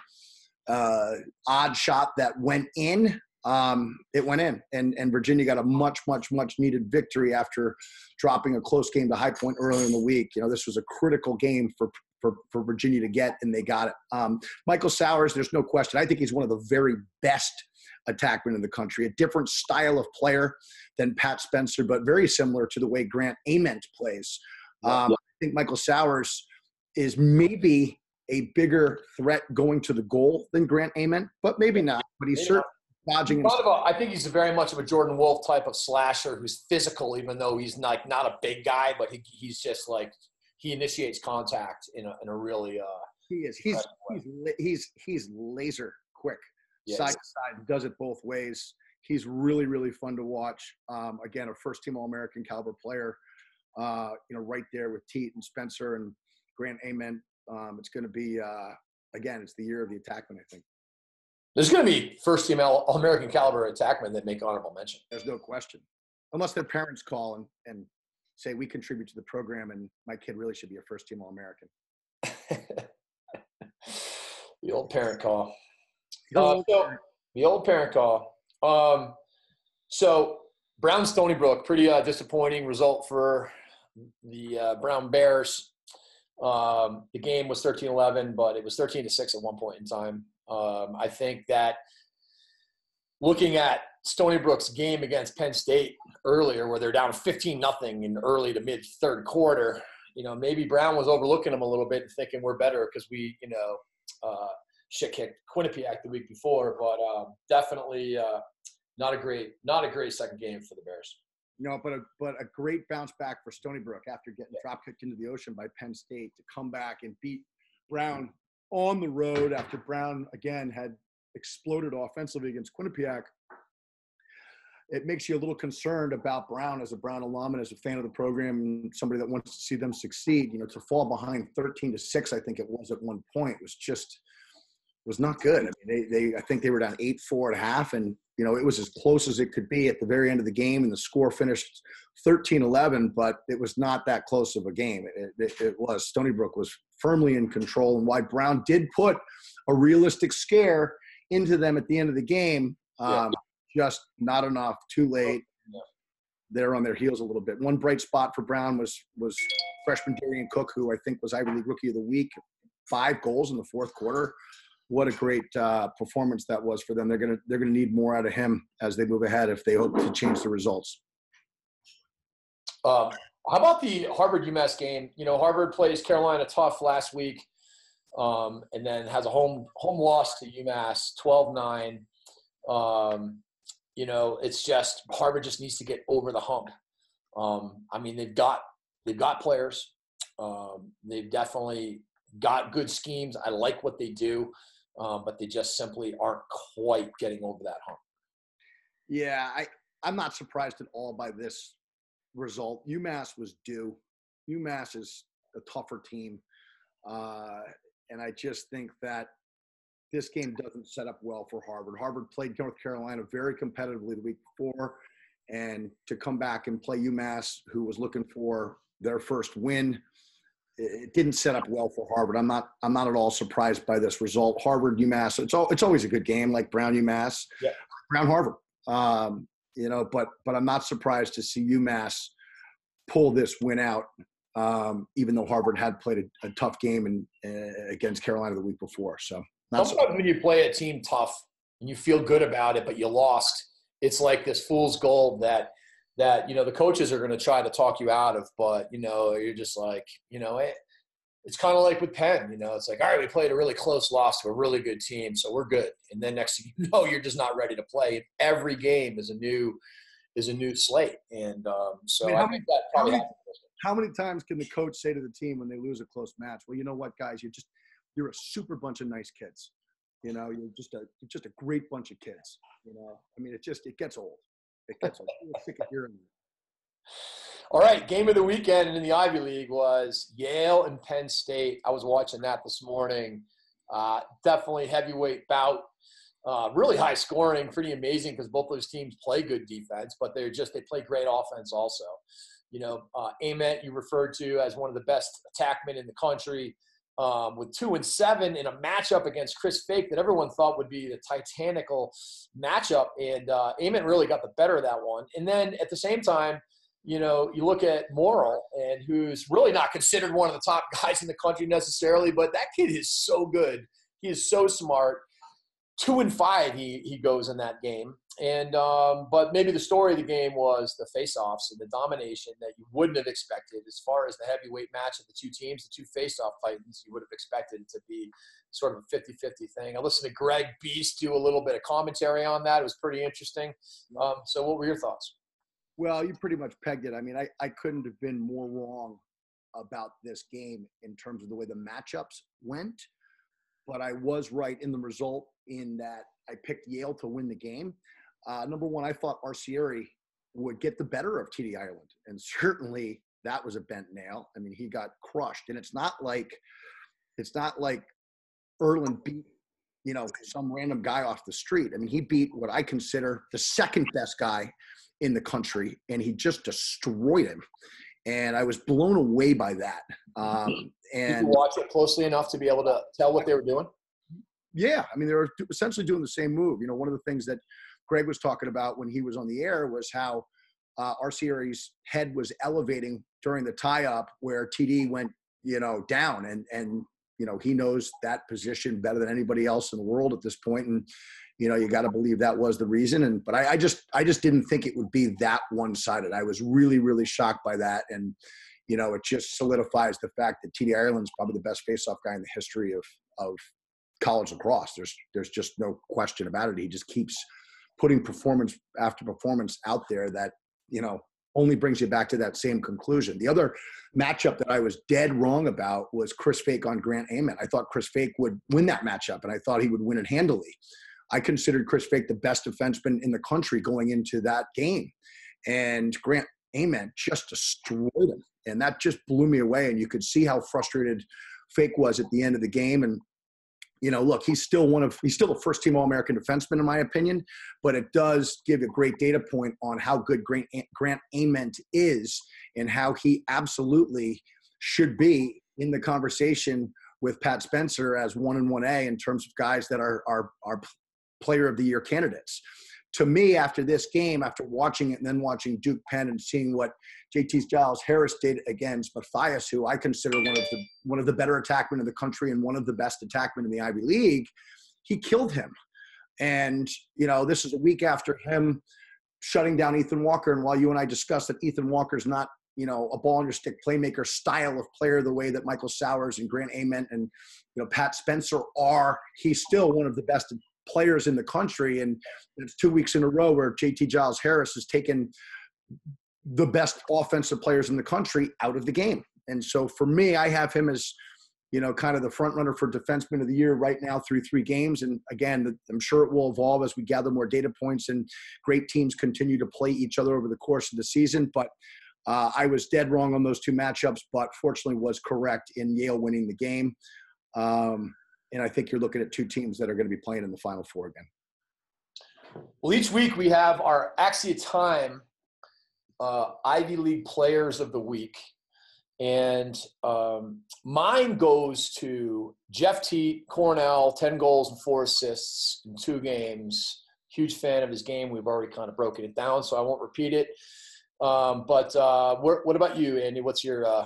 uh, odd shot that went in, um, it went in, and and Virginia got a much much much needed victory after dropping a close game to High Point earlier in the week. You know, this was a critical game for. For, for Virginia to get, and they got it. Um, Michael Sowers, there's no question. I think he's one of the very best attackmen in the country, a different style of player than Pat Spencer, but very similar to the way Grant Ament plays. Um, I think Michael Sowers is maybe a bigger threat going to the goal than Grant Ament, but maybe not. But he's certainly dodging. Kind of a, I think he's very much of a Jordan Wolf type of slasher who's physical, even though he's not not a big guy, but he, he's just like he initiates contact in a in a really uh, he is. He's he's he's he's laser quick, yeah, side to side. Does it both ways. He's really really fun to watch. Um, again, a first team All American caliber player. Uh, you know, right there with Teat and Spencer and Grant Ament. Um, it's going to be uh, again. It's the year of the attackman. I think. There's going to be first team All American caliber attackmen that make honorable mention. There's no question. Unless their parents call and, and say we contribute to the program and my kid really should be a first team All American. [LAUGHS] the old parent call. Uh, so, the old parent call. Um, so Brown Stony Brook, pretty uh, disappointing result for the uh, Brown Bears. Um, the game was 13-11, but it was 13 to six at one point in time. Um, I think that looking at Stony Brook's game against Penn State earlier, where they're down 15 nothing in early to mid third quarter, you know, maybe Brown was overlooking them a little bit and thinking we're better because we, you know, uh, shit kicked Quinnipiac the week before, but um, definitely uh, not a great, not a great second game for the Bears. You know, but a but a great bounce back for Stony Brook after getting drop kicked into the ocean by Penn State to come back and beat Brown on the road after Brown again had exploded offensively against Quinnipiac. It makes you a little concerned about Brown as a Brown alum and as a fan of the program and somebody that wants to see them succeed. You know, to fall behind 13 to six, I think it was at one point, was just was not good. I mean, they, they I think they were down eight four at half, and you know it was as close as it could be at the very end of the game, and the score finished 13-11, but it was not that close of a game. It, it, it was Stony Brook was firmly in control, and why Brown did put a realistic scare into them at the end of the game. Um, Just not enough. Too late. Yeah. They're on their heels a little bit. One bright spot for Brown was was freshman Darian Cook, who I think was Ivy League Rookie of the Week. Five goals in the fourth quarter. What a great uh, performance that was for them. They're gonna they're gonna need more out of him as they move ahead if they hope to change the results. Um, how about the Harvard UMass game? You know, Harvard plays Carolina tough last week, um, and then has a home home loss to UMass, 12-9. Um, you know, it's just Harvard just needs to get over the hump. Um, I mean, they've got they've got players. Um, they've definitely got good schemes. I like what they do, um, but they just simply aren't quite getting over that hump. Yeah, I I'm not surprised at all by this result. UMass was due. UMass is a tougher team, uh, and I just think that this game doesn't set up well for Harvard. Harvard played North Carolina very competitively the week before, and to come back and play UMass, who was looking for their first win, it didn't set up well for Harvard. I'm not I'm not at all surprised by this result. Harvard UMass, it's all, it's always a good game like Brown UMass, Yeah. Brown Harvard. Um, you know, but but I'm not surprised to see UMass pull this win out, um, even though Harvard had played a, a tough game in, uh, against Carolina the week before. So not so, Sometimes when you play a team tough and you feel good about it, but you lost, it's like this fool's gold that that you know the coaches are going to try to talk you out of, but you know you're just like you know it. It's kind of like with Penn, you know. It's like, all right, we played a really close loss to a really good team, so we're good. And then next thing you [LAUGHS] know, you're just not ready to play. Every game is a new is a new slate, and um, so I mean, I, think that how probably many-. How many times can the coach say to the team when they lose a close match, "Well, you know what, guys, you're just you're a super bunch of nice kids. You know, you're just a you're just a great bunch of kids. You know, I mean, it just it gets old. It gets old. Sick of hearing. All right, game of the weekend in the Ivy League was Yale and Penn State. I was watching that this morning. Uh, definitely heavyweight bout. Uh, really high scoring, pretty amazing because both those teams play good defense, but they're just they play great offense also. You know, uh, Ament you referred to as one of the best attackmen in the country, um, with two and seven in a matchup against Chris Fake that everyone thought would be the titanical matchup, and uh, Ament really got the better of that one. And then at the same time, you know, you look at Morrill, and who's really not considered one of the top [LAUGHS] guys in the country necessarily, but that kid is so good. He is so smart. Two and five, he he goes in that game. And um, but maybe the story of the game was the face-offs and the domination that you wouldn't have expected as far as the heavyweight match of the two teams, the two face-off titans. You would have expected it to be sort of a 50-50 thing. I listened to Greg Beast do a little bit of commentary on that. It was pretty interesting. Um, so, what were your thoughts? Well, you pretty much pegged it. I mean, I, I couldn't have been more wrong about this game in terms of the way the matchups went, but I was right in the result in that I picked Yale to win the game. Uh, number one, I thought Arceri would get the better of TD Ierlan, and certainly that was a bent nail. I mean, he got crushed, and it's not like it's not like Ierlan beat you know some random guy off the street. I mean, he beat what I consider the second best guy in the country, and he just destroyed him. And I was blown away by that. Um, and watch it closely enough to be able to tell what they were doing? Yeah, I mean, they were essentially doing the same move. You know, one of the things that Greg was talking about when he was on the air was how uh, Arceri's head was elevating during the tie up where TD went, you know, down and and you know he knows that position better than anybody else in the world at this point and you know you got to believe that was the reason and but I, I just i just didn't think it would be that one-sided. I was really really shocked by that and you know it just solidifies the fact that td ierlan's probably the best face-off guy in the history of of college lacrosse. There's there's just no question about it. He just keeps putting performance after performance out there that you know only brings you back to that same conclusion. The other matchup that I was dead wrong about was Chris Fake on Grant Ament. I thought Chris Fake would win that matchup, and I thought he would win it handily. I considered Chris Fake the best defenseman in the country going into that game, and Grant Ament just destroyed him, and that just blew me away. And you could see how frustrated Fake was at the end of the game, and you know, look, he's still one of he's still a first team All American defenseman in my opinion, but it does give a great data point on how good Grant Grant Ament is and how he absolutely should be in the conversation with Pat Spencer as one and one A in terms of guys that are are are player of the year candidates to me, after this game, after watching it and then watching Duke Penn and seeing what JT Giles Harris did against Mathias, who I consider one of the one of the better attackmen in the country and one of the best attackmen in the Ivy League, he killed him. And you know, this is a week after him shutting down Ethan Walker. And while you and I discussed that Ethan Walker's not you know, a ball under stick playmaker style of player, the way that Michael Sowers and Grant Ament and, you know, Pat Spencer are, he's still one of the best players in the country. And it's two weeks in a row where JT Giles Harris has taken the best offensive players in the country out of the game. And so for me, I have him as, you know, kind of the front runner for defenseman of the year right now through three games. And again, I'm sure it will evolve as we gather more data points and great teams continue to play each other over the course of the season. But uh, I was dead wrong on those two matchups, but fortunately was correct in Yale winning the game. Um, and I think you're looking at two teams that are going to be playing in the Final Four again. Well, each week we have our Axia Time uh, Ivy League Players of the Week, and um, mine goes to Jeff Teat, Cornell, ten goals and four assists in two games. Huge fan of his game. We've already kind of broken it down, so I won't repeat it. Um, but uh, what about you, Andy? What's your? Uh,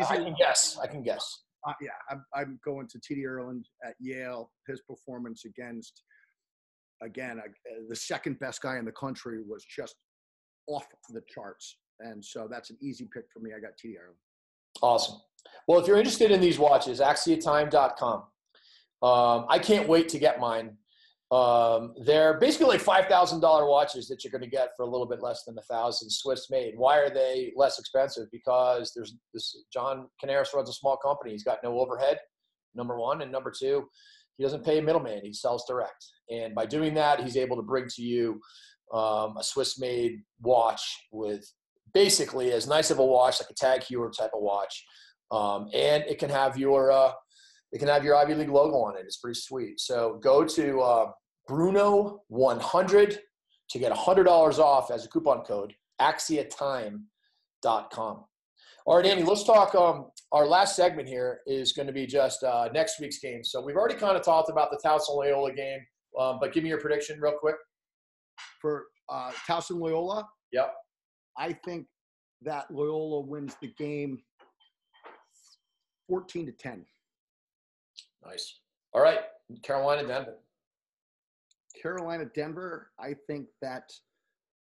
I can guess. I can guess uh, yeah, I'm, I'm, going to TD Ierlan at Yale. His performance against, again, uh, the second best guy in the country was just off the charts. And so that's an easy pick for me. I got TD Ierlan. Awesome. Well, if you're interested in these watches, axiatime.com. Um, I can't wait to get mine. Um, they're basically like five thousand dollar watches that you're going to get for a little bit less than a thousand Swiss made. Why are they less expensive? Because there's this John Canaris runs a small company. He's got no overhead. Number one, and number two, he doesn't pay a middleman. He sells direct, and by doing that, he's able to bring to you um, a Swiss made watch with basically as nice of a watch, like a Tag Heuer type of watch, um, and it can have your uh, it can have your Ivy League logo on it. It's pretty sweet. So go to uh, Bruno100 to get $100 off as a coupon code, axiatime.com. All right, Andy, let's talk. Um, our last segment here is going to be just uh, next week's game. So we've already kind of talked about the Towson Loyola game, um, but give me your prediction real quick. For uh, Towson Loyola? Yep. I think that Loyola wins the game 14 to 10. Nice. All right, Carolina, Denver. Carolina, Denver. I think that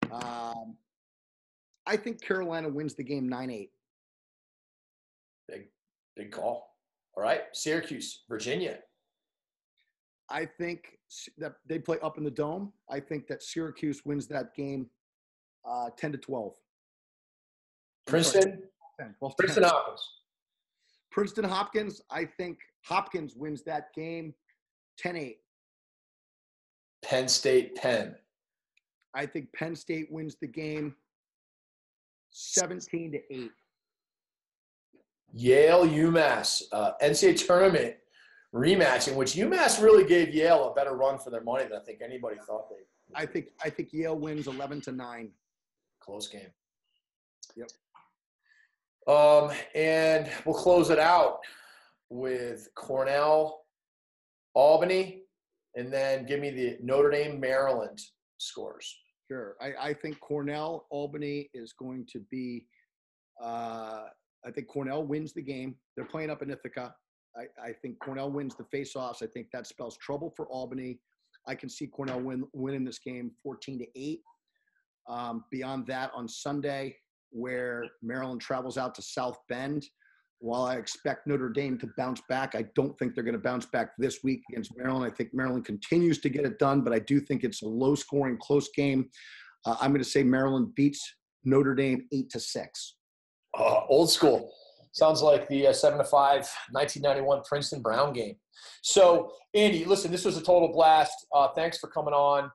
um, I think Carolina wins the game nine eight. Big, big call. All right, Syracuse, Virginia. I think that they play up in the dome. I think that Syracuse wins that game uh, 10 to 12. Princeton, 10, 12 Princeton Hopkins. Princeton Hopkins, I think Hopkins wins that game 10 8. Penn State, Penn. I think Penn State wins the game 17 to 8. Yale, UMass, uh, NCAA tournament rematch in which UMass really gave Yale a better run for their money than I think anybody thought they. I think I think Yale wins 11 to 9. Close game. Yep. Um, and we'll close it out with Cornell, Albany, and then give me the Notre Dame, Maryland scores. Sure. I, I think Cornell, Albany is going to be, uh, I think Cornell wins the game. They're playing up in Ithaca. I, I think Cornell wins the face-offs. I think that spells trouble for Albany. I can see Cornell win, winning this game 14 to 8. Um, beyond that, on Sunday, where Maryland travels out to South Bend, while I expect Notre Dame to bounce back, I don't think they're going to bounce back this week against Maryland. I think Maryland continues to get it done, but I do think it's a low scoring, close game. Uh, I'm going to say Maryland beats Notre Dame 8 to 6. Uh, old school. Sounds like the uh, 7 to 5 1991 Princeton Brown game. So, Andy, listen, this was a total blast. Uh, thanks for coming on.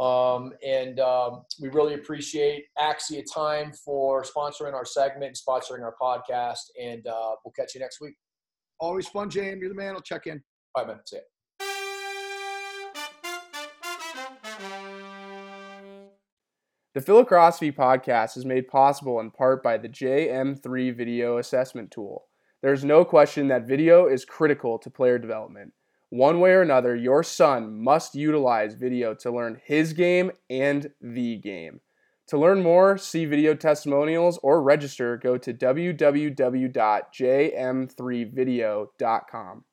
Um, and um, we really appreciate Axia Time for sponsoring our segment and sponsoring our podcast. And uh, we'll catch you next week. Always fun, James. You're the man. I'll check in. All right, man. See ya. The Philocrosophy podcast is made possible in part by the JM3 video assessment tool. There's no question that video is critical to player development. One way or another, your son must utilize video to learn his game and the game. To learn more, see video testimonials, or register, go to www.jm3video.com.